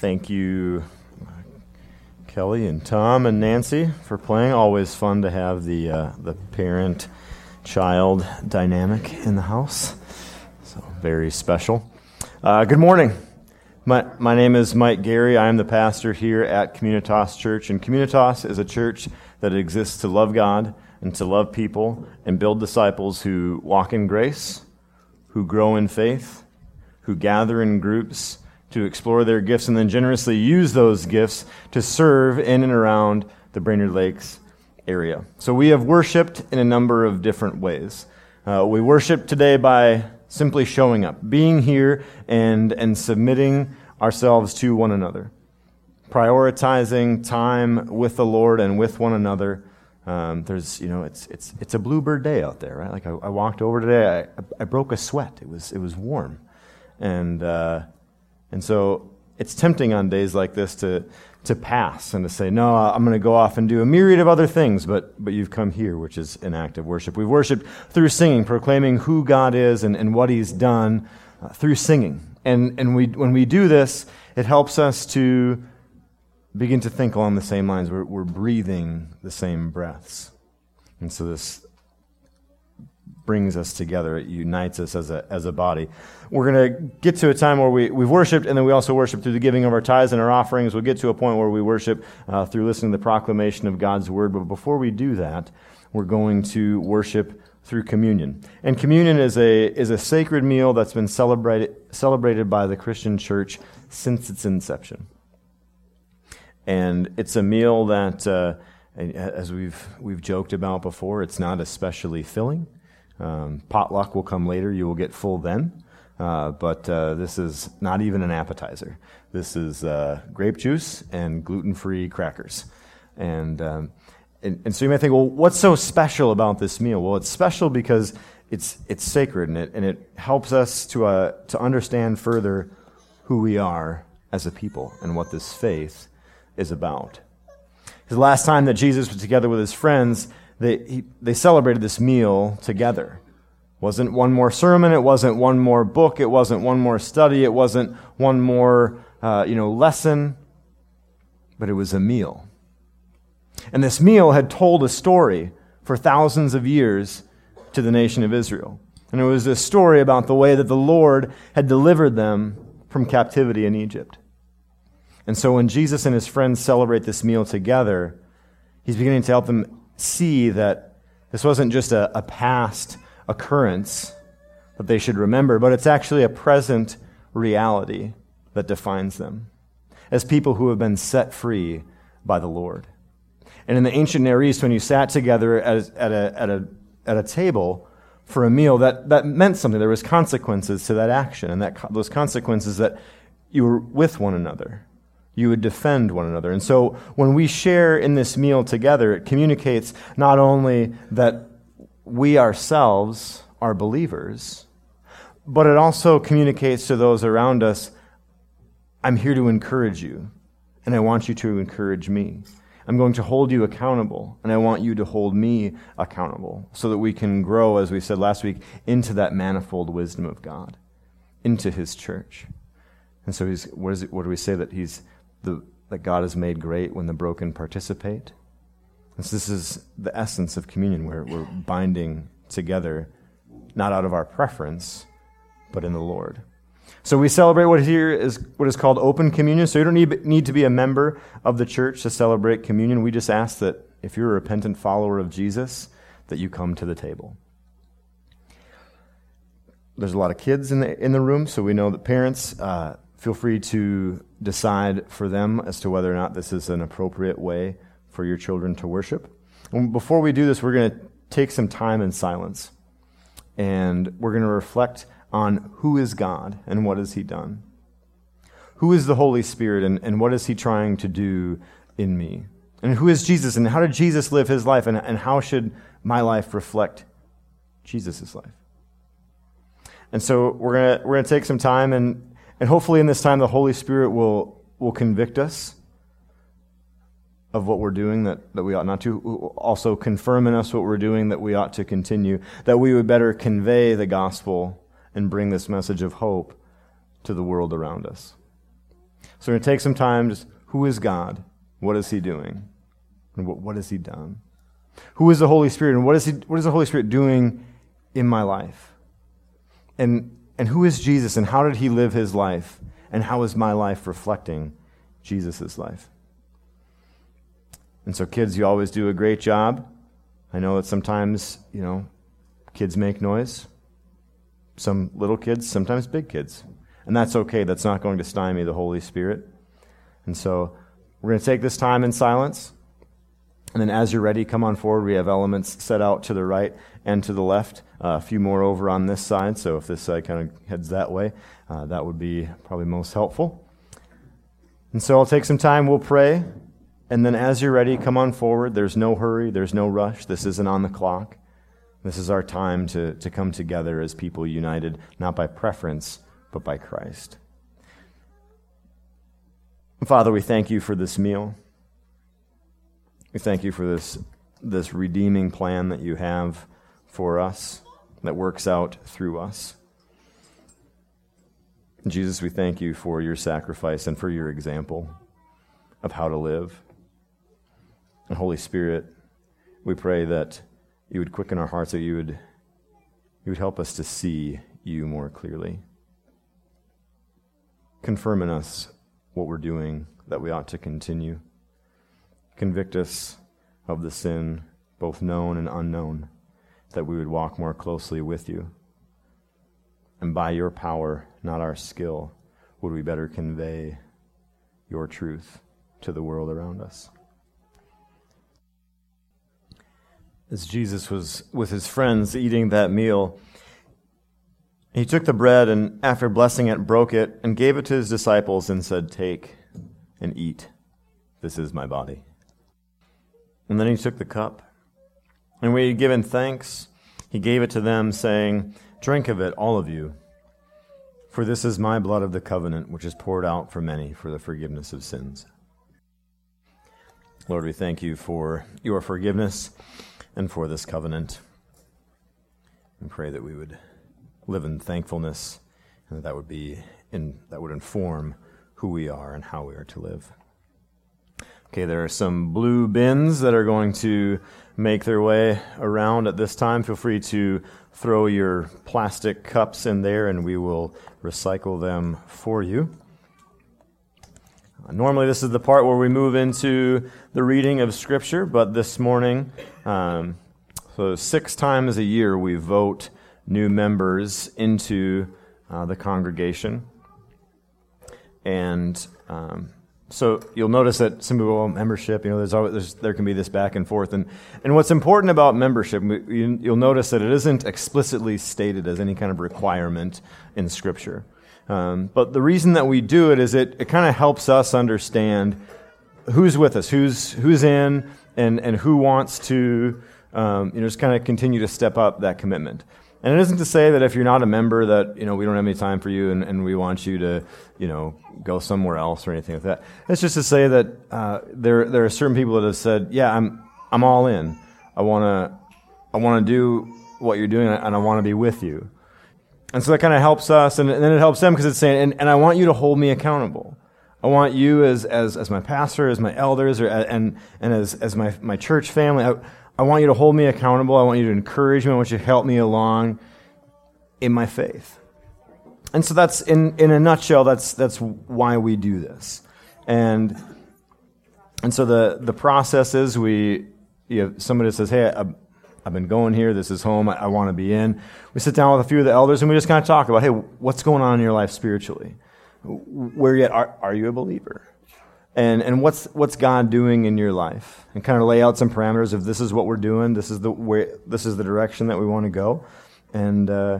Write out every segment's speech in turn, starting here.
Thank you, Kelly and Tom and Nancy, for playing. Always fun to have the uh, the parent child dynamic in the house. So very special. Uh, good morning. My, my name is Mike Gary. I am the pastor here at Communitas Church. And Communitas is a church that exists to love God and to love people and build disciples who walk in grace, who grow in faith, who gather in groups to explore their gifts and then generously use those gifts to serve in and around the Brainerd Lakes area. So we have worshiped in a number of different ways. Uh, we worship today by simply showing up, being here, and, and submitting ourselves to one another, prioritizing time with the Lord and with one another. Um, there's, you know, it's, it's, it's a bluebird day out there, right? Like I, I walked over today, I, I broke a sweat. It was, it was warm. And, uh, and so it's tempting on days like this to, to pass and to say, no, I'm going to go off and do a myriad of other things, but, but you've come here, which is an act of worship. We've worshiped through singing, proclaiming who God is and, and what He's done uh, through singing. And, and we, when we do this, it helps us to begin to think along the same lines. We're, we're breathing the same breaths. And so this brings us together. It unites us as a, as a body. We're going to get to a time where we, we've worshiped, and then we also worship through the giving of our tithes and our offerings. We'll get to a point where we worship uh, through listening to the proclamation of God's word. But before we do that, we're going to worship through communion. And communion is a, is a sacred meal that's been celebrated, celebrated by the Christian church since its inception. And it's a meal that, uh, as we've, we've joked about before, it's not especially filling. Um, potluck will come later. You will get full then. Uh, but uh, this is not even an appetizer. This is uh, grape juice and gluten free crackers. And, um, and, and, so you may think, well, what's so special about this meal? Well, it's special because it's, it's sacred and it, and it helps us to, uh, to understand further who we are as a people and what this faith is about. The last time that Jesus was together with his friends, they, he, they celebrated this meal together. Wasn't one more sermon, it wasn't one more book, it wasn't one more study, it wasn't one more uh, you know, lesson, but it was a meal. And this meal had told a story for thousands of years to the nation of Israel. And it was a story about the way that the Lord had delivered them from captivity in Egypt. And so when Jesus and his friends celebrate this meal together, he's beginning to help them see that this wasn't just a, a past occurrence that they should remember, but it's actually a present reality that defines them as people who have been set free by the Lord. And in the ancient Near East, when you sat together at, at, a, at, a, at a table for a meal, that, that meant something. There was consequences to that action, and that, those consequences that you were with one another you would defend one another. And so when we share in this meal together, it communicates not only that we ourselves are believers, but it also communicates to those around us I'm here to encourage you, and I want you to encourage me. I'm going to hold you accountable, and I want you to hold me accountable so that we can grow, as we said last week, into that manifold wisdom of God, into His church. And so, he's, what, is it, what do we say? That He's the, that God has made great when the broken participate. So this is the essence of communion, where we're binding together, not out of our preference, but in the Lord. So we celebrate what here is what is called open communion. So you don't need, need to be a member of the church to celebrate communion. We just ask that if you're a repentant follower of Jesus, that you come to the table. There's a lot of kids in the in the room, so we know that parents uh, feel free to decide for them as to whether or not this is an appropriate way for your children to worship. And before we do this, we're going to take some time in silence and we're going to reflect on who is God and what has He done. Who is the Holy Spirit and, and what is He trying to do in me? And who is Jesus and how did Jesus live His life and, and how should my life reflect Jesus' life? And so we're going we're going to take some time and and hopefully, in this time, the Holy Spirit will, will convict us of what we're doing that, that we ought not to, also confirm in us what we're doing that we ought to continue, that we would better convey the gospel and bring this message of hope to the world around us. So we're going to take some time. Just who is God? What is He doing? And what, what has He done? Who is the Holy Spirit? And what is, he, what is the Holy Spirit doing in my life? And, and who is Jesus? And how did He live His life? And how is my life reflecting Jesus' life? And so, kids, you always do a great job. I know that sometimes, you know, kids make noise. Some little kids, sometimes big kids. And that's okay. That's not going to stymie the Holy Spirit. And so we're going to take this time in silence. And then as you're ready, come on forward. We have elements set out to the right and to the left. Uh, a few more over on this side. So if this side kind of heads that way, uh, that would be probably most helpful. And so I'll take some time. We'll pray. And then as you're ready, come on forward. There's no hurry, there's no rush. This isn't on the clock. This is our time to, to come together as people united, not by preference, but by Christ. Father, we thank you for this meal. We thank you for this, this redeeming plan that you have for us that works out through us. Jesus, we thank you for your sacrifice and for your example of how to live. And Holy Spirit, we pray that you would quicken our hearts, that you would, you would help us to see you more clearly. Confirm in us what we're doing that we ought to continue. Convict us of the sin, both known and unknown, that we would walk more closely with you. And by your power, not our skill, would we better convey your truth to the world around us. as Jesus was with his friends eating that meal, he took the bread and, after blessing it, broke it and gave it to his disciples and said, Take and eat. This is my body. And then he took the cup. And when he had given thanks, he gave it to them, saying, Drink of it, all of you. For this is my blood of the covenant, which is poured out for many for the forgiveness of sins. Lord, we thank you for your forgiveness and for this covenant. And pray that we would live in thankfulness and that, that would be in, that would inform who we are and how we are to live. Okay, there are some blue bins that are going to make their way around at this time. Feel free to throw your plastic cups in there and we will recycle them for you. Normally, this is the part where we move into the reading of Scripture, but this morning, um, so six times a year, we vote new members into uh, the congregation. And um, so you'll notice that some people, membership, you know, there's always, there's, there can be this back and forth. And, and what's important about membership, you, you'll notice that it isn't explicitly stated as any kind of requirement in Scripture. Um, but the reason that we do it is it, it kind of helps us understand who's with us, who's, who's in, and, and who wants to um, you know, just kind of continue to step up that commitment. And it isn't to say that if you're not a member that, you know, we don't have any time for you and, and we want you to, you know, go somewhere else or anything like that. It's just to say that uh, there, there are certain people that have said, yeah, I'm, I'm all in. I want to I wanna do what you're doing and I want to be with you. And so that kind of helps us, and, and then it helps them because it's saying, and, and I want you to hold me accountable. I want you as, as, as my pastor, as my elders, or, and, and as, as my, my church family, I, I want you to hold me accountable. I want you to encourage me. I want you to help me along in my faith. And so that's, in, in a nutshell, that's, that's why we do this. And, and so the, the process is we, you know, somebody says, hey, I, I've been going here. This is home. I, I want to be in. We sit down with a few of the elders and we just kind of talk about, hey, what's going on in your life spiritually? Where yet are, are you a believer? And, and what's, what's God doing in your life? And kind of lay out some parameters of this is what we're doing. This is the way, this is the direction that we want to go. And, uh,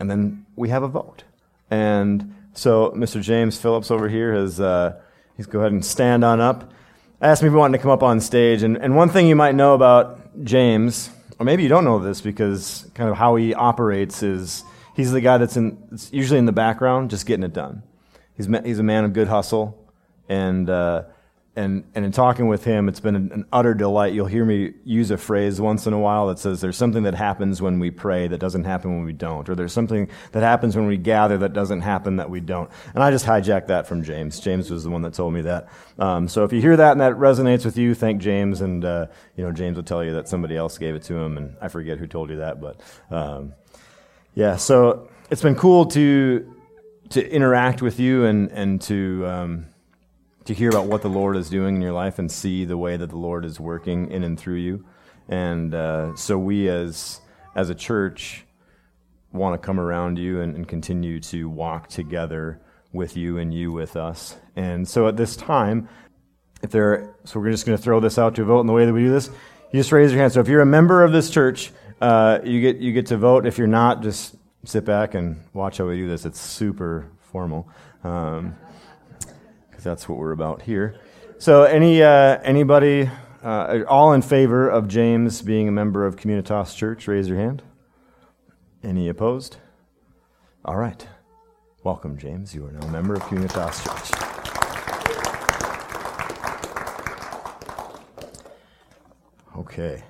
and then we have a vote. And so Mr. James Phillips over here has, uh, he's go ahead and stand on up. Asked me if he wanted to come up on stage. And, and one thing you might know about James, or maybe you don't know this because kind of how he operates is he's the guy that's in, usually in the background, just getting it done. He's, he's a man of good hustle, and uh, and, and in talking with him, it's been an, utter delight. You'll hear me use a phrase once in a while that says there's something that happens when we pray that doesn't happen when we don't, or there's something that happens when we gather that doesn't happen that we don't. And I just hijacked that from James. James was the one that told me that. Um, so if you hear that and that resonates with you, thank James. And, uh, you know, James will tell you that somebody else gave it to him, and I forget who told you that, but, um, yeah, so it's been cool to, to interact with you and, and to, um, to hear about what the Lord is doing in your life and see the way that the Lord is working in and through you. And uh, so we, as as a church, want to come around you and, and, continue to walk together with you and you with us. And so at this time, if there, so we're just going to throw this out to a vote. in the way that we do this, you just raise your hand. So if you're a member of this church, uh, you get you get to vote. If you're not, just sit back and watch how we do this. It's super formal. Um, that's what we're about here. So, any uh, anybody uh, all in favor of James being a member of Communitas Church? Raise your hand. Any opposed? All right. Welcome, James. You are now a member of Communitas Church. Okay.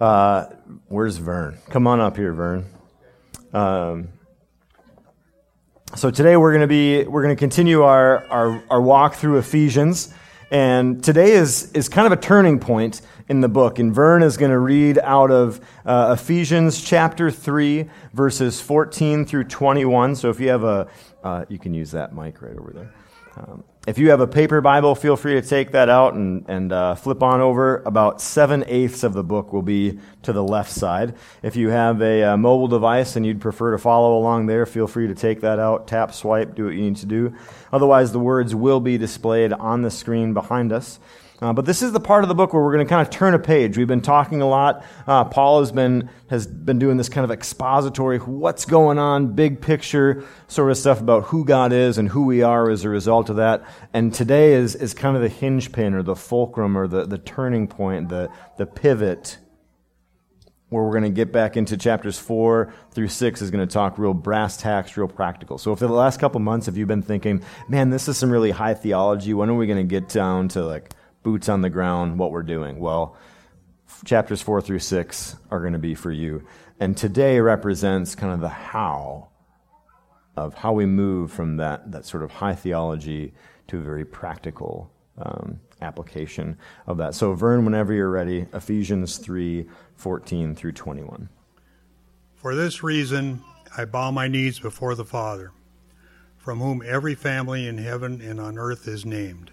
Uh, where's Vern? Come on up here, Vern. Um, so today we're going to be we're going to continue our, our, our walk through Ephesians, and today is is kind of a turning point in the book. And Vern is going to read out of uh, Ephesians chapter three, verses fourteen through twenty one. So if you have a, uh, you can use that mic right over there. Um, if you have a paper Bible, feel free to take that out and, and uh, flip on over. About seven eighths of the book will be to the left side. If you have a, a, uh, mobile device and you'd prefer to follow along there, feel free to take that out, tap, swipe, do what you need to do. Otherwise, the words will be displayed on the screen behind us. Uh, but this is the part of the book where we're going to kind of turn a page. We've been talking a lot. Uh, Paul has been has been doing this kind of expository, what's going on, big picture sort of stuff about who God is and who we are as a result of that. And today is is kind of the hinge pin or the fulcrum or the, the turning point, the the pivot where we're going to get back into chapters four through six is going to talk real brass tacks, real practical. So, if the last couple months have you been thinking, man, this is some really high theology, when are we going to get down to like boots on the ground, what we're doing. Well, chapters four through six are going to be for you. And today represents kind of the how of how we move from that, that sort of high theology to a very practical um, application of that. So, Vern, whenever you're ready, Ephesians 3 14 through 21. For this reason, I bow my knees before the Father, from whom every family in heaven and on earth is named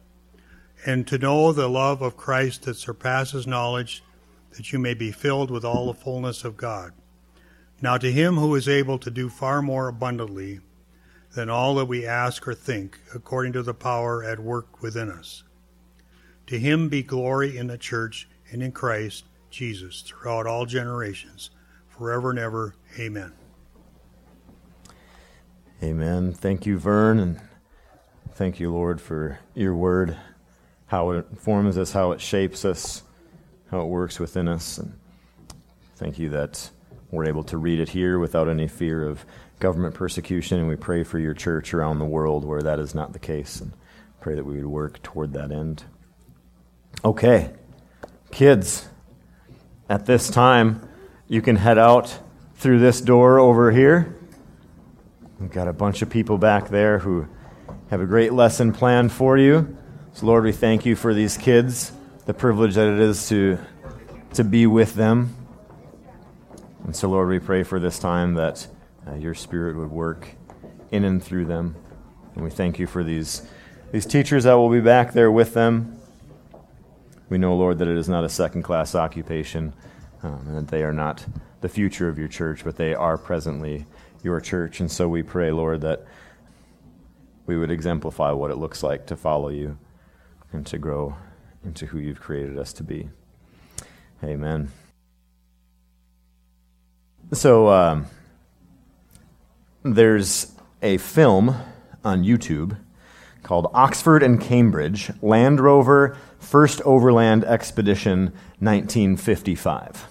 and to know the love of Christ that surpasses knowledge, that you may be filled with all the fullness of God. Now, to him who is able to do far more abundantly than all that we ask or think, according to the power at work within us, to him be glory in the church and in Christ Jesus throughout all generations, forever and ever. Amen. Amen. Thank you, Vern, and thank you, Lord, for your word how it informs us, how it shapes us, how it works within us. And thank you that we're able to read it here without any fear of government persecution. And we pray for your church around the world where that is not the case. And pray that we would work toward that end. Okay, kids, at this time, you can head out through this door over here. We've got a bunch of people back there who have a great lesson planned for you. So, Lord, we thank you for these kids, the privilege that it is to, to be with them. And so, Lord, we pray for this time that uh, your Spirit would work in and through them. And we thank you for these, these teachers that will be back there with them. We know, Lord, that it is not a second class occupation um, and that they are not the future of your church, but they are presently your church. And so we pray, Lord, that we would exemplify what it looks like to follow you and to grow into who you've created us to be. Amen. So, um, there's a film on YouTube called Oxford and Cambridge Land Rover First Overland Expedition 1955.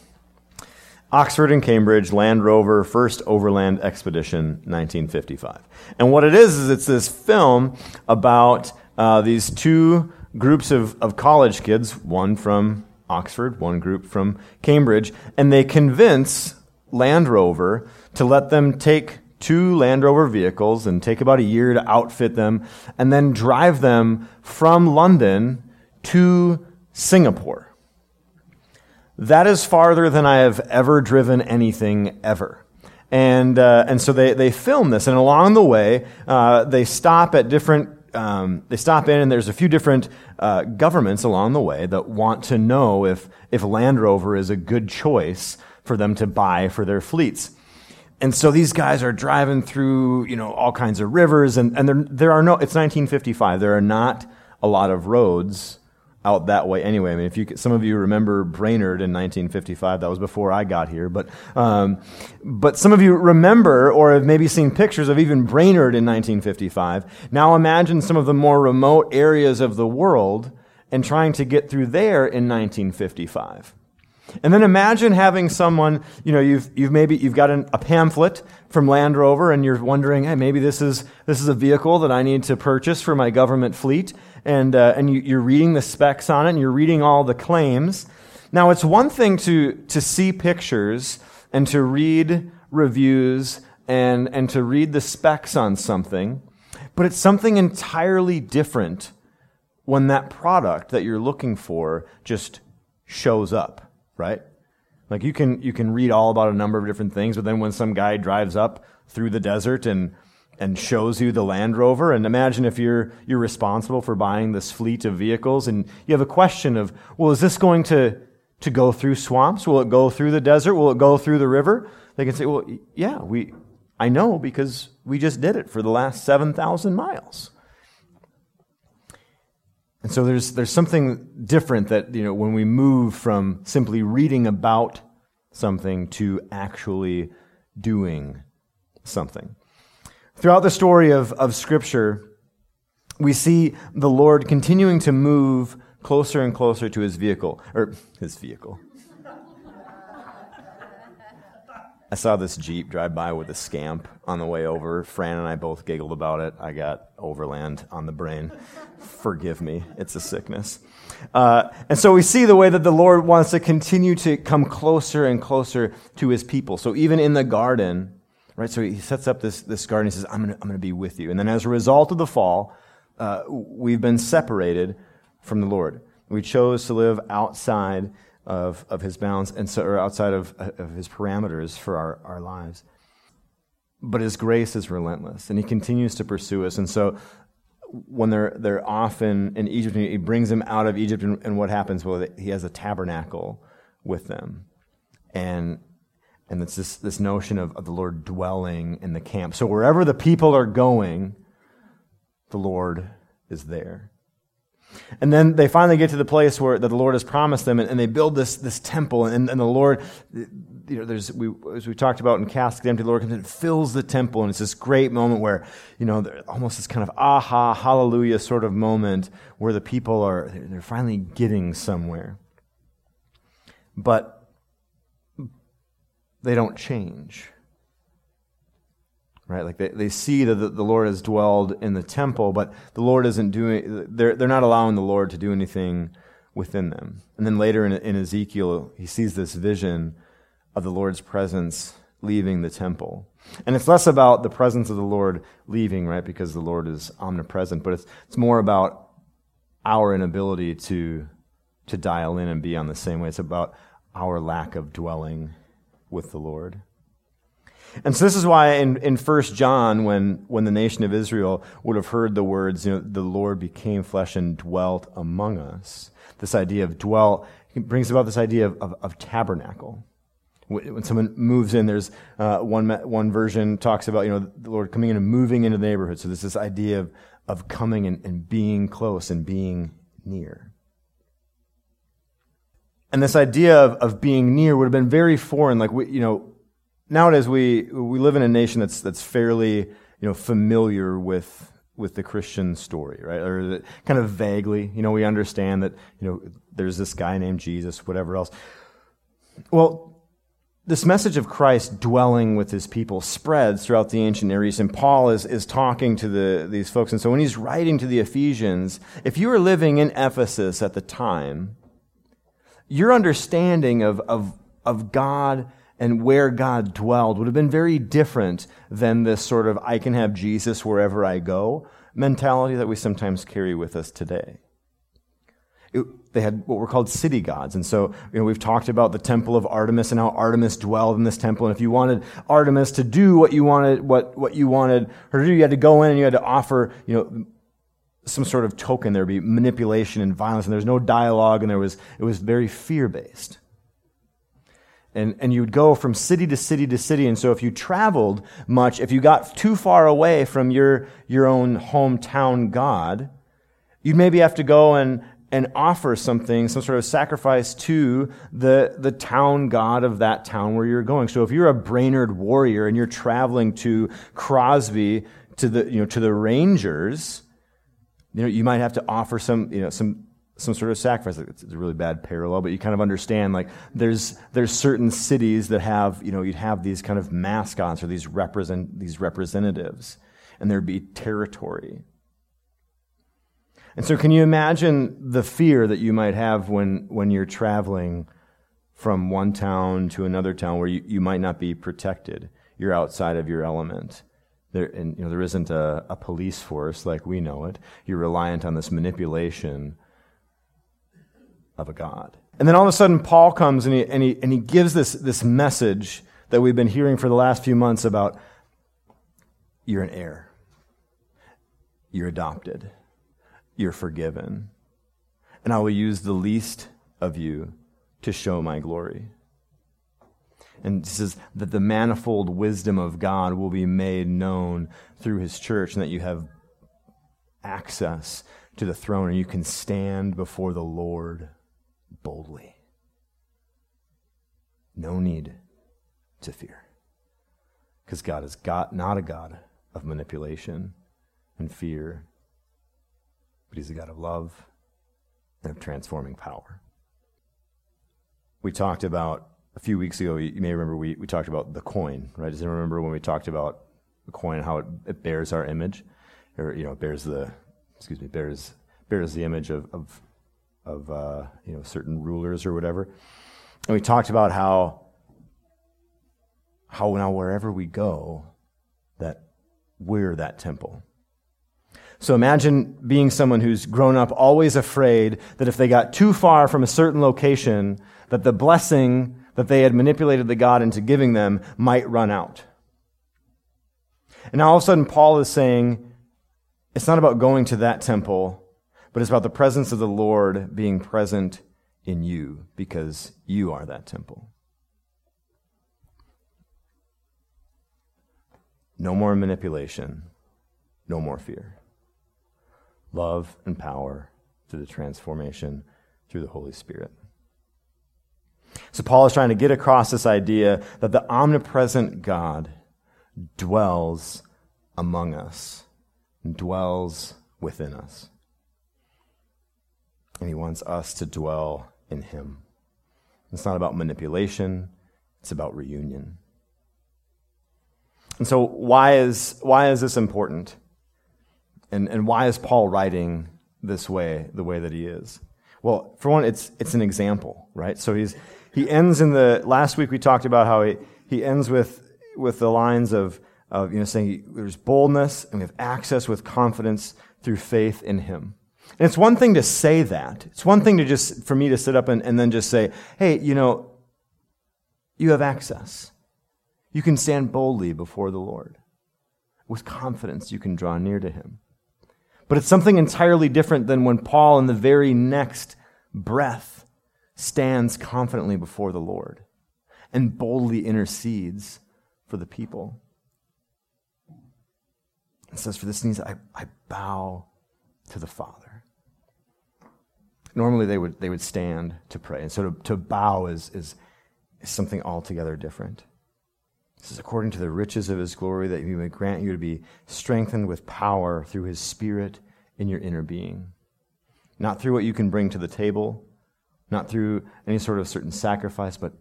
Oxford and Cambridge Land Rover First Overland Expedition 1955. And what it is, is it's this film about uh, these two groups of, of college kids, one from Oxford, one group from Cambridge, and they convince Land Rover to let them take two Land Rover vehicles and take about a year to outfit them and then drive them from London to Singapore. That is farther than I have ever driven anything ever. And, uh, and so they, they film this, and along the way, uh, they stop at different um, they stop in, and there's a few different uh, governments along the way that want to know if, if Land Rover is a good choice for them to buy for their fleets. And so these guys are driving through, you know, all kinds of rivers, and, and there, there are no, it's 1955, there are not a lot of roads out that way anyway. I mean, if you some of you remember Brainerd in 1955, that was before I got here, but um, but some of you remember or have maybe seen pictures of even Brainerd in 1955. Now imagine some of the more remote areas of the world and trying to get through there in 1955. And then imagine having someone, you know, you've, you've maybe, you've got an, a pamphlet from Land Rover and you're wondering, hey, maybe this is, this is a vehicle that I need to purchase for my government fleet and, uh, and you, you're reading the specs on it and you're reading all the claims. Now, it's one thing to, to see pictures and to read reviews and, and to read the specs on something, but it's something entirely different when that product that you're looking for just shows up, right? Like you can, you can read all about a number of different things, but then when some guy drives up through the desert and and shows you the Land Rover. And imagine if you're, you're responsible for buying this fleet of vehicles and you have a question of, well, is this going to, to go through swamps? Will it go through the desert? Will it go through the river? They can say, well, yeah, we, I know because we just did it for the last 7,000 miles. And so there's, there's something different that, you know, when we move from simply reading about something to actually doing something. Throughout the story of, of Scripture, we see the Lord continuing to move closer and closer to his vehicle, or his vehicle. I saw this Jeep drive by with a scamp on the way over. Fran and I both giggled about it. I got overland on the brain. Forgive me, it's a sickness. Uh, and so we see the way that the Lord wants to continue to come closer and closer to his people. So even in the garden, Right? So he sets up this, this garden. He says, I'm going to be with you. And then as a result of the fall, uh, we've been separated from the Lord. We chose to live outside of, of his bounds and so, or outside of, of his parameters for our, our lives. But his grace is relentless, and he continues to pursue us. And so when they're, they're often in Egypt, he brings them out of Egypt, and, and what happens? Well, he has a tabernacle with them. And and it's this, this notion of, of the Lord dwelling in the camp. So wherever the people are going, the Lord is there. And then they finally get to the place where that the Lord has promised them, and, and they build this, this temple, and, and the Lord, you know, there's, we, as we talked about in Casket Empty, the Lord comes and fills the temple, and it's this great moment where, you know, almost this kind of aha, hallelujah sort of moment where the people are, they're finally getting somewhere. But they don't change. Right? Like they, they see that the, Lord has dwelled in the temple, but the Lord isn't doing, they're, they're not allowing the Lord to do anything within them. And then later in, in Ezekiel, he sees this vision of the Lord's presence leaving the temple. And it's less about the presence of the Lord leaving, right? Because the Lord is omnipresent, but it's, it's more about our inability to, to dial in and be on the same way. It's about our lack of dwelling with the Lord. And so this is why in, in 1 John, when, when the nation of Israel would have heard the words, you know, the Lord became flesh and dwelt among us, this idea of dwell brings about this idea of, of, of tabernacle. When someone moves in, there's uh, one, one version talks about, you know, the Lord coming in and moving into the neighborhood. So there's this idea of, of coming and, and being close and being near. And this idea of, of being near would have been very foreign. Like, we, you know, nowadays we, we live in a nation that's, that's fairly, you know, familiar with, with the Christian story, right? Or kind of vaguely, you know, we understand that, you know, there's this guy named Jesus, whatever else. Well, this message of Christ dwelling with his people spreads throughout the ancient Near East, and Paul is, is talking to the, these folks. And so when he's writing to the Ephesians, if you were living in Ephesus at the time, your understanding of, of, of God and where God dwelled would have been very different than this sort of I can have Jesus wherever I go mentality that we sometimes carry with us today. It, they had what were called city gods. And so, you know, we've talked about the temple of Artemis and how Artemis dwelled in this temple. And if you wanted Artemis to do what you wanted, what, what you wanted her to do, you had to go in and you had to offer, you know, some sort of token. There'd be manipulation and violence, and there was no dialogue, and there was, it was very fear based. And, and you would go from city to city to city. And so if you traveled much, if you got too far away from your, your own hometown God, you'd maybe have to go and, and offer something, some sort of sacrifice to the, the town god of that town where you're going. So if you're a Brainerd warrior and you're traveling to Crosby to the, you know, to the Rangers, you know, you might have to offer some, you know, some, some sort of sacrifice. It's a really bad parallel, but you kind of understand, like, there's, there's certain cities that have, you know, you'd have these kind of mascots or these represent, these representatives, and there'd be territory. And so, can you imagine the fear that you might have when, when you're traveling from one town to another town where you, you might not be protected? You're outside of your element. There, and, you know, there isn't a, a police force like we know it. You're reliant on this manipulation of a God. And then all of a sudden, Paul comes and he, and he, and he gives this, this message that we've been hearing for the last few months about you're an heir, you're adopted you're forgiven. And I will use the least of you to show my glory. And he says that the manifold wisdom of God will be made known through his church, and that you have access to the throne, and you can stand before the Lord boldly. No need to fear. Because God is God, not a God of manipulation and fear, but He's a God of love and of transforming power. We talked about a few weeks ago, you may remember we, we talked about the coin, right? Does anyone remember when we talked about the coin how it, it bears our image? Or, you know, bears the, excuse me, bears, bears the image of, of, of uh, you know, certain rulers or whatever. And we talked about how, how now wherever we go, that we're that temple. So imagine being someone who's grown up always afraid that if they got too far from a certain location, that the blessing that they had manipulated the God into giving them might run out. And now all of a sudden, Paul is saying it's not about going to that temple, but it's about the presence of the Lord being present in you because you are that temple. No more manipulation, no more fear love and power through the transformation through the Holy Spirit. So, Paul is trying to get across this idea that the omnipresent God dwells among us, dwells within us. And he wants us to dwell in him. It's not about manipulation, it's about reunion. And so, why is, why is this important? And, and why is Paul writing this way, the way that he is? Well, for one, it's, it's an example, right? So he's, he ends in the, last week we talked about how he, he ends with, with the lines of, of, you know, saying there's boldness and we have access with confidence through faith in him. And it's one thing to say that. It's one thing to just, for me to sit up and, and then just say, hey, you know, you have access. You can stand boldly before the Lord. With confidence, you can draw near to him. But it's something entirely different than when Paul, in the very next breath, stands confidently before the Lord and boldly intercedes for the people. It says, For this needs I, I bow to the Father. Normally they would, they would stand to pray. And so to, to bow is, is, is something altogether different. This is according to the riches of his glory that he may grant you to be strengthened with power through his spirit in your inner being. Not through what you can bring to the table, not through any sort of certain sacrifice, but,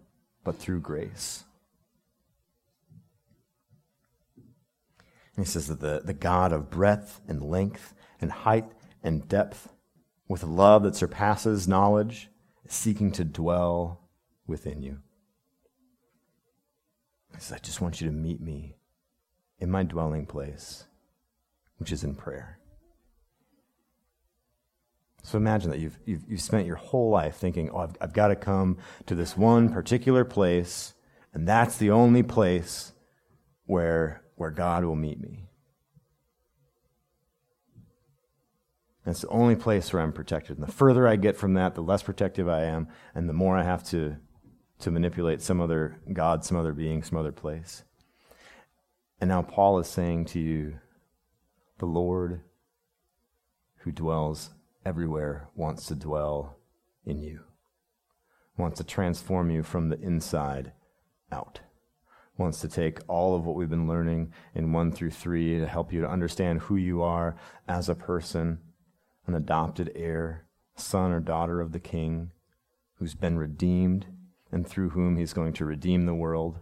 but through grace. And he says that the, the God of breadth and length and height and depth, with a love that surpasses knowledge, is seeking to dwell within you. He says, I just want you to meet me in my dwelling place, which is in prayer. So imagine that you've, you've, you've spent your whole life thinking, oh, I've, I've got to come to this one particular place, and that's the only place where, where God will meet me. And it's the only place where I'm protected. And the further I get from that, the less protective I am, and the more I have to, to manipulate some other God, some other being, some other place. And now Paul is saying to you, the Lord who dwells everywhere wants to dwell in you, wants to transform you from the inside out, wants to take all of what we've been learning in 1 through 3 to help you to understand who you are as a person, an adopted heir, son or daughter of the King, who's been redeemed and through whom he's going to redeem the world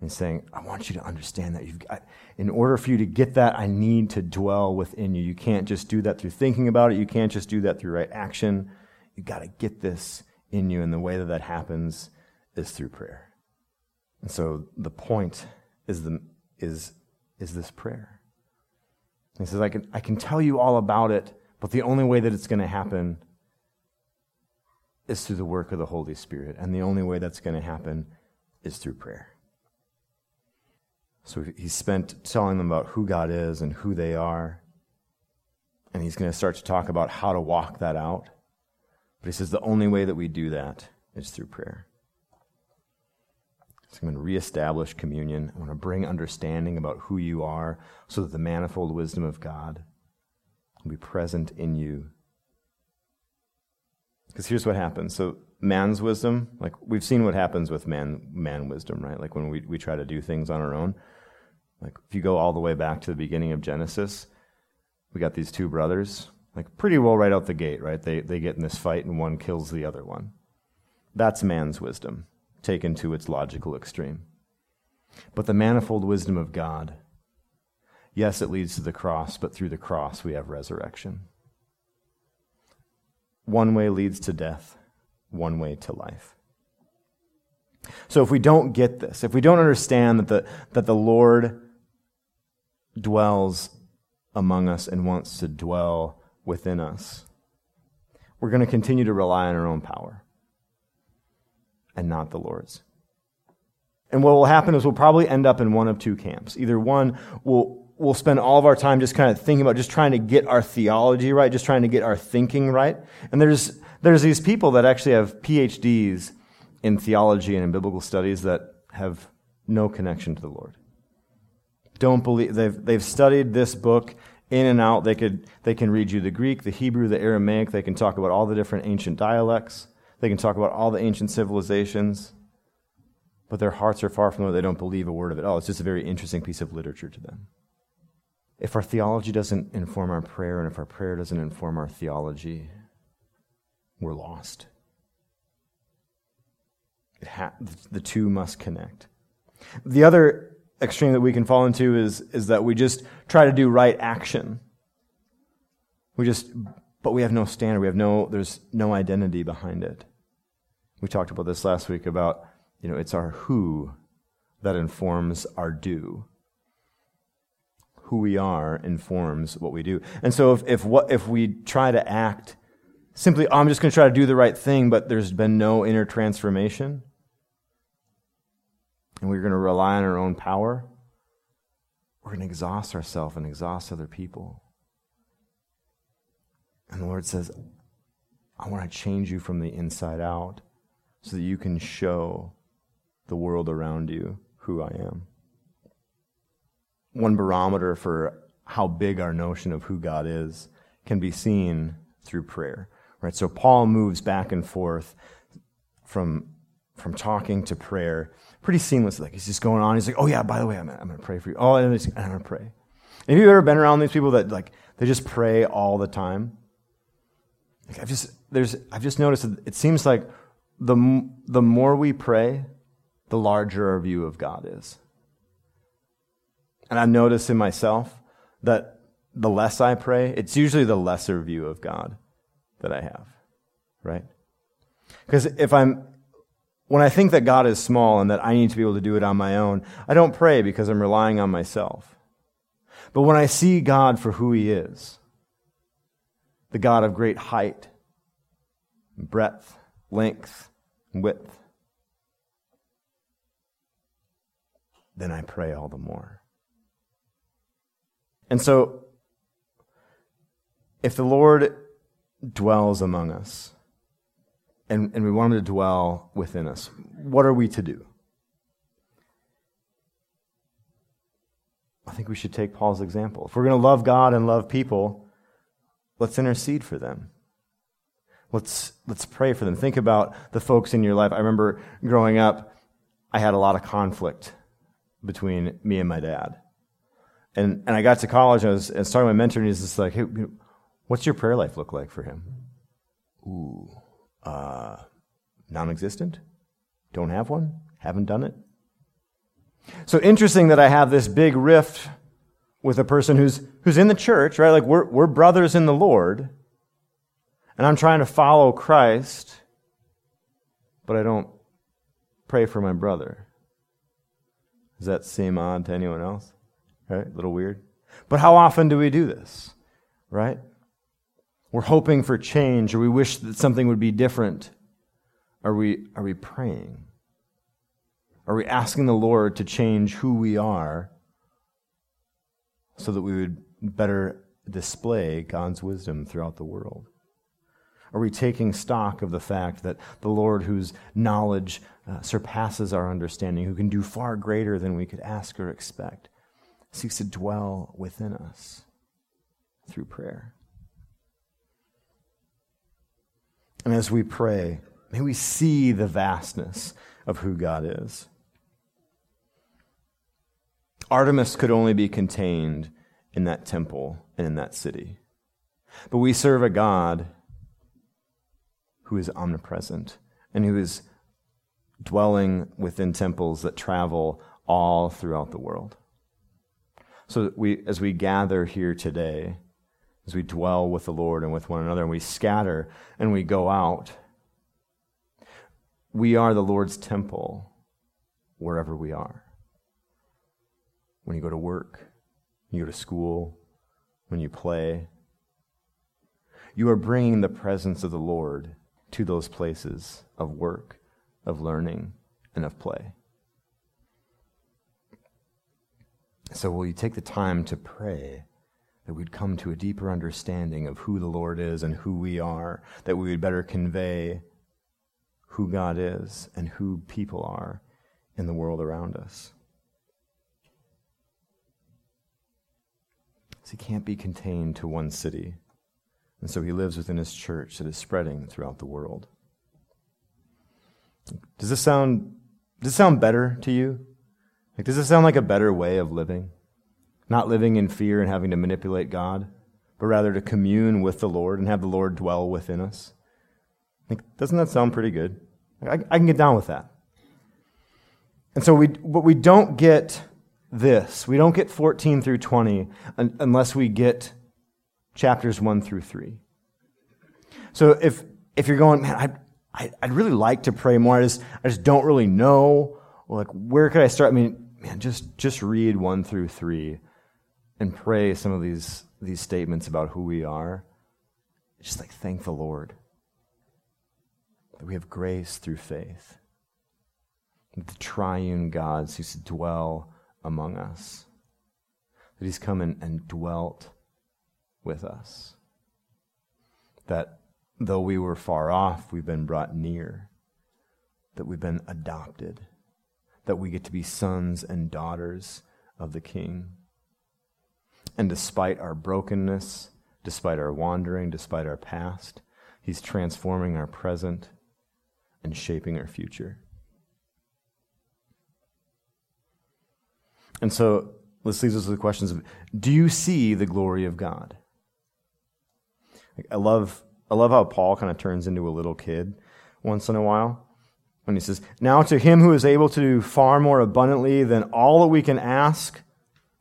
and saying, I want you to understand that you've got, in order for you to get that, I need to dwell within you. You can't just do that through thinking about it. You can't just do that through right action. You've got to get this in you. And the way that that happens is through prayer. And so the point is the, is, is this prayer. He says, I can, I can tell you all about it, but the only way that it's going to happen is through the work of the Holy Spirit. And the only way that's going to happen is through prayer. So he spent telling them about who God is and who they are. And he's going to start to talk about how to walk that out. But he says the only way that we do that is through prayer. So I'm going to reestablish communion. I want to bring understanding about who you are so that the manifold wisdom of God will be present in you. Because here's what happens. So man's wisdom, like we've seen what happens with man man wisdom, right? Like when we, we try to do things on our own. Like, if you go all the way back to the beginning of Genesis, we got these two brothers, like, pretty well right out the gate, right? They, they get in this fight and one kills the other one. That's man's wisdom, taken to its logical extreme. But the manifold wisdom of God, yes, it leads to the cross, but through the cross we have resurrection. One way leads to death, one way to life. So if we don't get this, if we don't understand that the, that the Lord dwells among us and wants to dwell within us, we're going to continue to rely on our own power and not the Lord's. And what will happen is we'll probably end up in one of two camps. Either one, we'll, we'll spend all of our time just kind of thinking about just trying to get our theology right, just trying to get our thinking right. And there's, there's these people that actually have PhDs in theology and in biblical studies that have no connection to the Lord don't believe they've they've studied this book in and out. They could they can read you the Greek, the Hebrew, the Aramaic. They can talk about all the different ancient dialects. They can talk about all the ancient civilizations. But their hearts are far from Lord. They don't believe a word of it. Oh, it's just a very interesting piece of literature to them. If our theology doesn't inform our prayer, and if our prayer doesn't inform our theology, we're lost. Ha- the two must connect. The other extreme that we can fall into is, is that we just try to do right action. We just, but we have no standard. We have no, there's no identity behind it. We talked about this last week about, you know, it's our who that informs our do. Who we are informs what we do. And so if, if what, if we try to act simply, oh, I'm just going to try to do the right thing, but there's been no inner transformation, and we're going to rely on our own power, we're going to exhaust ourselves and exhaust other people. And the Lord says, I want to change you from the inside out so that you can show the world around you who I am. One barometer for how big our notion of who God is can be seen through prayer. Right? So Paul moves back and forth from, from talking to prayer pretty seamlessly. Like he's just going on. He's like, oh yeah, by the way, I'm, I'm going to pray for you. Oh, and I'm going to pray. Have you ever been around these people that like they just pray all the time? Like I've just there's I've just noticed that it seems like the the more we pray, the larger our view of God is. And I've noticed in myself that the less I pray, it's usually the lesser view of God that I have, right? Because if I'm, when I think that God is small and that I need to be able to do it on my own, I don't pray because I'm relying on myself. But when I see God for who He is, the God of great height, breadth, length, width, then I pray all the more. And so, if the Lord dwells among us, and, and we want him to dwell within us, what are we to do? I think we should take Paul's example. If we're going to love God and love people, let's intercede for them. Let's, let's pray for them. Think about the folks in your life. I remember growing up, I had a lot of conflict between me and my dad. And, and I got to college and I was, and starting my mentor, and he's just like, hey, what's your prayer life look like for him? Ooh, uh, non existent? Don't have one? Haven't done it? So interesting that I have this big rift with a person who's, who's in the church, right? Like we're, we're brothers in the Lord, and I'm trying to follow Christ, but I don't pray for my brother. Does that seem odd to anyone else? Right? A little weird. But how often do we do this? Right? We're hoping for change, or we wish that something would be different. Are we, are we praying? Are we asking the Lord to change who we are so that we would better display God's wisdom throughout the world? Are we taking stock of the fact that the Lord, whose knowledge uh, surpasses our understanding, who can do far greater than we could ask or expect, seeks to dwell within us through prayer? And as we pray, may we see the vastness of who God is. Artemis could only be contained in that temple and in that city. But we serve a God who is omnipresent and who is dwelling within temples that travel all throughout the world. So we, as we gather here today, as we dwell with the Lord and with one another, and we scatter and we go out, we are the Lord's temple wherever we are when you go to work, you go to school, when you play. You are bringing the presence of the Lord to those places of work, of learning, and of play. So, will you take the time to pray that we'd come to a deeper understanding of who the Lord is and who we are, that we would better convey who God is and who people are in the world around us? So he can't be contained to one city. And so he lives within his church that is spreading throughout the world. Does this sound does this sound better to you? Like does this sound like a better way of living? Not living in fear and having to manipulate God, but rather to commune with the Lord and have the Lord dwell within us. Like, doesn't that sound pretty good? I, I can get down with that. And so we, but we don't get this. We don't get 14 through 20 un- unless we get chapters 1 through 3. So if, if you're going, man, I'd, I, I'd really like to pray more, I just, I just don't really know, like, where could I start? I mean, man, just, just read 1 through 3 and pray some of these, these statements about who we are. Just like thank the Lord that we have grace through faith. That the triune God seeks to dwell among us, that He's come and, and dwelt with us. That though we were far off, we've been brought near, that we've been adopted, that we get to be sons and daughters of the King. And despite our brokenness, despite our wandering, despite our past, He's transforming our present and shaping our future. And so this leaves us with the questions of do you see the glory of God? I love I love how Paul kind of turns into a little kid once in a while when he says, Now to him who is able to do far more abundantly than all that we can ask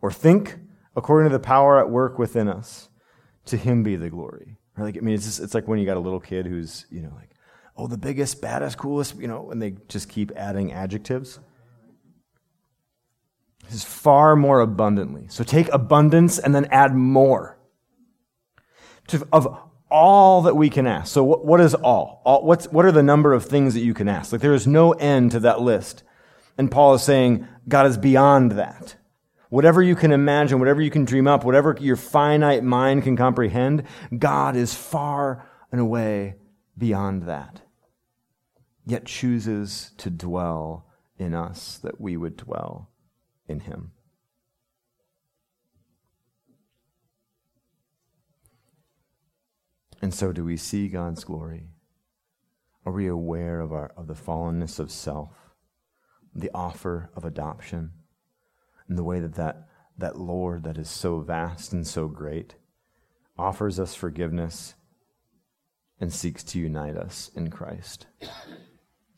or think, according to the power at work within us, to him be the glory. Or like, I mean, it's, just, it's like when you got a little kid who's, you know, like, oh, the biggest, baddest, coolest, you know, and they just keep adding adjectives. This is far more abundantly. So take abundance and then add more. To, of all that we can ask. So what, what is all? all what's, what are the number of things that you can ask? Like there is no end to that list. And Paul is saying God is beyond that. Whatever you can imagine, whatever you can dream up, whatever your finite mind can comprehend, God is far and away beyond that. Yet chooses to dwell in us that we would dwell in him. And so, do we see God's glory? Are we aware of, our, of the fallenness of self, the offer of adoption, and the way that, that that Lord that is so vast and so great offers us forgiveness and seeks to unite us in Christ?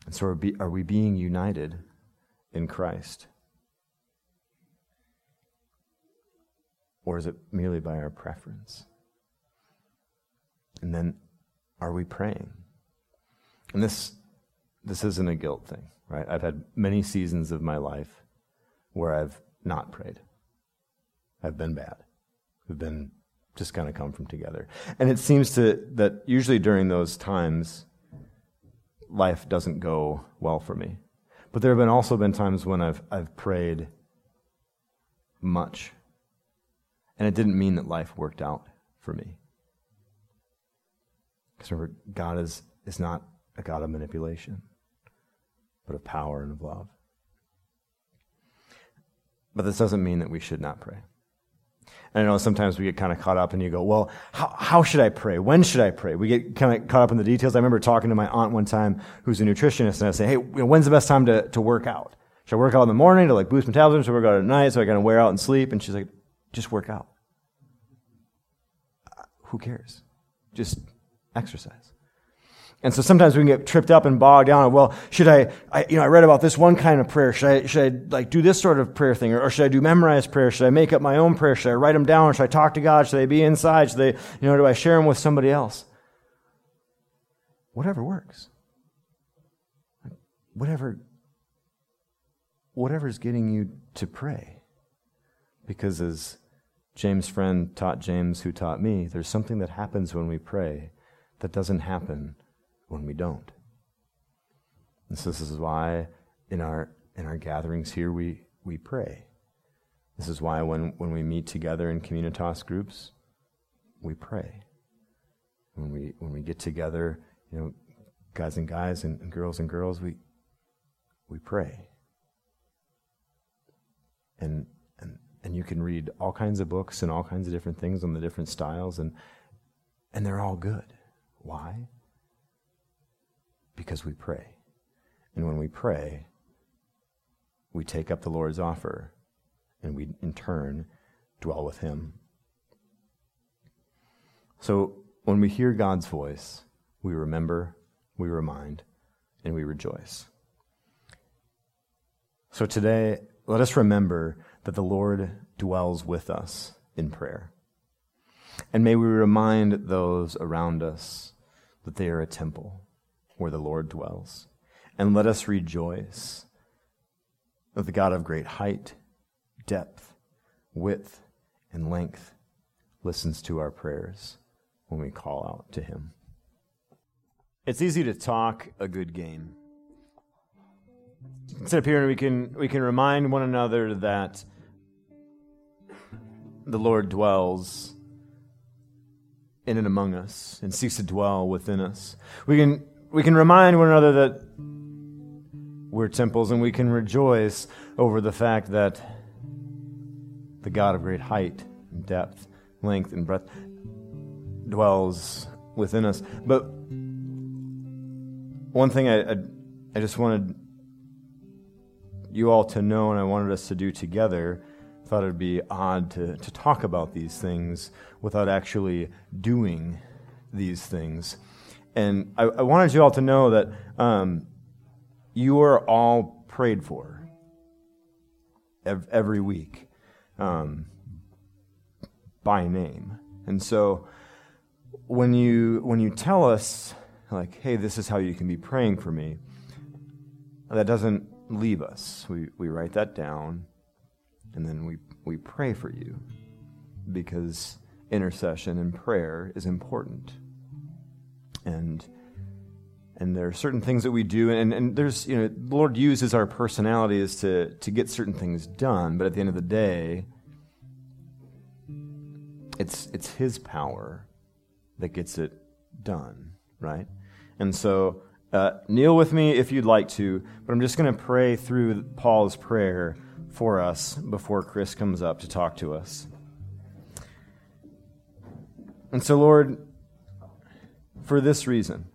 And so, are, be, are we being united in Christ? Or is it merely by our preference? And then are we praying? And this this isn't a guilt thing, right? I've had many seasons of my life where I've not prayed. I've been bad. I've been just kind of come from together. And it seems to that usually during those times life doesn't go well for me. But there have been also been times when I've I've prayed much. And it didn't mean that life worked out for me. Because remember, God is, is not a God of manipulation, but of power and of love. But this doesn't mean that we should not pray. And I know sometimes we get kind of caught up and you go, well, how, how should I pray? When should I pray? We get kind of caught up in the details. I remember talking to my aunt one time who's a nutritionist and I say, hey, you know, when's the best time to, to work out? Should I work out in the morning to like boost metabolism? Should I work out at night so I can wear out and sleep? And she's like, just work out. Uh, who cares? Just exercise. And so sometimes we can get tripped up and bogged down. Well, should I, I, you know, I read about this one kind of prayer. Should I, should I like do this sort of prayer thing? Or, or, should I do memorized prayer? Should I make up my own prayer? Should I write them down? Should I talk to God? Should they be inside? Should they, you know, do I share them with somebody else? Whatever works. Whatever, whatever's getting you to pray. Because as James' friend taught James, who taught me, there's something that happens when we pray that doesn't happen when we don't. And so this is why in our in our gatherings here we, we pray. This is why when, when we meet together in communitas groups, we pray. When we when we get together, you know, guys and guys and, and girls and girls, we we pray. And and and you can read all kinds of books and all kinds of different things on the different styles and and they're all good why? Because we pray. And when we pray, we take up the Lord's offer and we, in turn, dwell with Him. So when we hear God's voice, we remember, we remind, and we rejoice. So today, let us remember that the Lord dwells with us in prayer. And may we remind those around us that they are a temple where the Lord dwells. And let us rejoice that the God of great height, depth, width, and length listens to our prayers when we call out to him. It's easy to talk a good game. Sit up here and we can, we can remind one another that the Lord dwells in and among us and seeks to dwell within us. We can, we can remind one another that we're temples and we can rejoice over the fact that the God of great height and depth, length and breadth dwells within us. But one thing I, I, I just wanted you all to know, and I wanted us to do together, I thought it'd be odd to, to talk about these things without actually doing these things. And I, I wanted you all to know that um, you are all prayed for ev- every week um, by name. And so when you when you tell us like, hey, this is how you can be praying for me, that doesn't leave us. We we write that down and then we we pray for you because intercession and prayer is important. And and there are certain things that we do and, and there's you know the lord uses our personalities to to get certain things done but at the end of the day it's it's his power that gets it done right? And so uh, kneel with me if you'd like to but i'm just going to pray through paul's prayer for us before chris comes up to talk to us. And so lord for this reason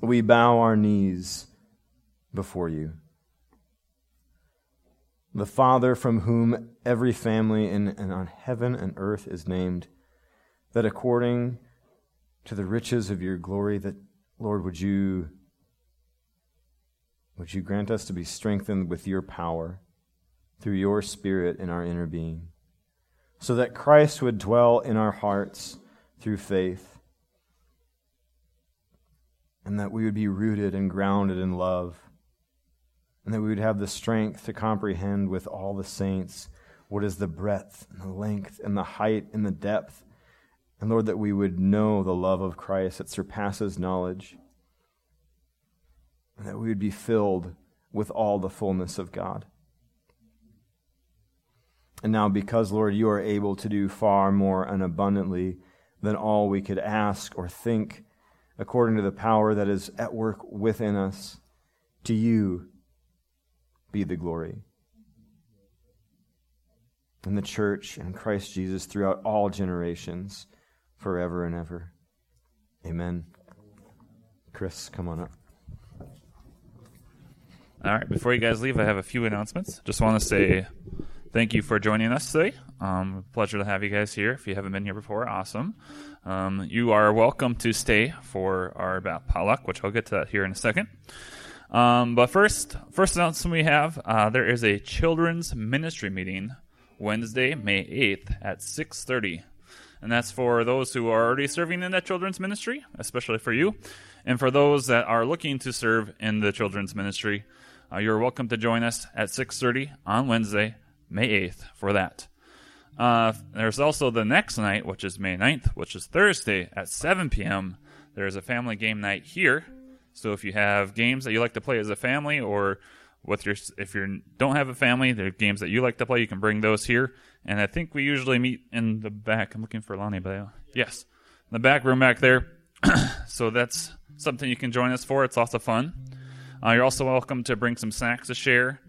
we bow our knees before you. The Father from whom every family in and on heaven and earth is named, that according to the riches of your glory, that Lord, would you would you grant us to be strengthened with your power through your Spirit in our inner being, so that Christ would dwell in our hearts through faith and that we would be rooted and grounded in love, and that we would have the strength to comprehend with all the saints what is the breadth and the length and the height and the depth. And Lord, that we would know the love of Christ that surpasses knowledge, and that we would be filled with all the fullness of God. And now, because, Lord, you are able to do far more and abundantly than all we could ask or think, according to the power that is at work within us. To you be the glory. In the church and Christ Jesus throughout all generations, forever and ever. Amen. Chris, come on up. All right, before you guys leave, I have a few announcements. Just want to say thank you for joining us today. Um, pleasure to have you guys here. If you haven't been here before, awesome. Um, you are welcome to stay for our potluck, which I'll get to here in a second. Um, but first, first announcement we have: uh, there is a children's ministry meeting Wednesday, May eighth at six thirty, and that's for those who are already serving in that children's ministry, especially for you, and for those that are looking to serve in the children's ministry. Uh, you're welcome to join us at six thirty on Wednesday, May eighth, for that. Uh, there's also the next night, which is May 9th, which is Thursday at 7 p.m. There's a family game night here. So if you have games that you like to play as a family, or with your if you don't have a family, there are games that you like to play, you can bring those here. And I think we usually meet in the back. I'm looking for Lonnie, but I, yes, in the back room back there. so that's something you can join us for. It's of fun. Uh, you're also welcome to bring some snacks to share.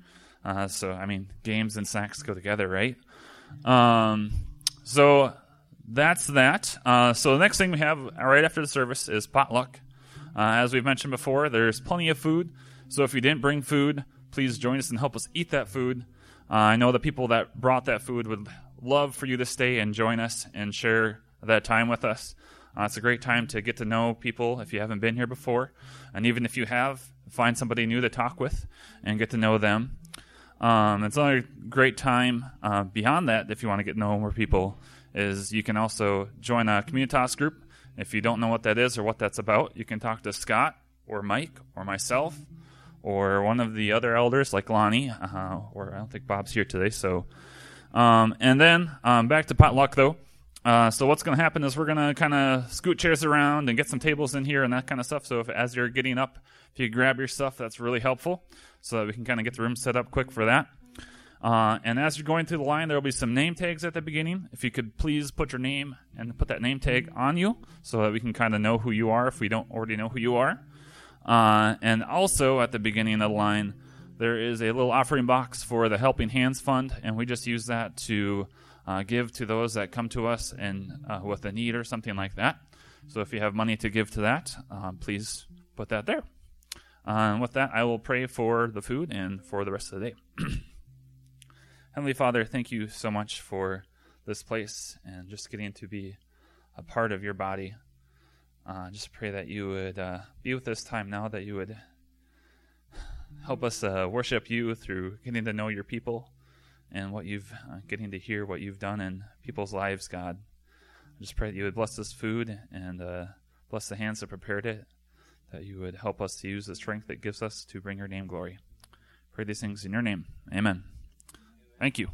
Uh, so I mean, games and snacks go together, right? Um, so that's that. Uh, so the next thing we have right after the service is potluck. Uh, as we've mentioned before, there's plenty of food. So if you didn't bring food, please join us and help us eat that food. Uh, I know the people that brought that food would love for you to stay and join us and share that time with us. Uh, it's a great time to get to know people if you haven't been here before. And even if you have, find somebody new to talk with and get to know them. Um, it's another great time. Uh, beyond that, if you want to get to know more people, is you can also join a Communitas group. If you don't know what that is or what that's about, you can talk to Scott or Mike or myself or one of the other elders like Lonnie. Uh, or I don't think Bob's here today. So, um, and then um, back to potluck though. Uh, so what's going to happen is we're going to kind of scoot chairs around and get some tables in here and that kind of stuff. So if as you're getting up, if you grab your stuff, that's really helpful so that we can kind of get the room set up quick for that. Uh, and as you're going through the line, there will be some name tags at the beginning. If you could please put your name and put that name tag on you so that we can kind of know who you are if we don't already know who you are. Uh, and also at the beginning of the line, there is a little offering box for the Helping Hands Fund, and we just use that to uh, give to those that come to us and uh, with a need or something like that. So if you have money to give to that, um, please put that there. Uh, and with that, I will pray for the food and for the rest of the day. Heavenly Father, thank you so much for this place and just getting to be a part of your body. Uh, just pray that you would uh, be with this time now, that you would help us uh, worship you through getting to know your people and what you've uh, getting to hear what you've done in people's lives, God. I just pray that you would bless this food and uh, bless the hands that prepared it, that you would help us to use the strength that gives us to bring your name glory. Pray these things in your name. Amen. Thank you.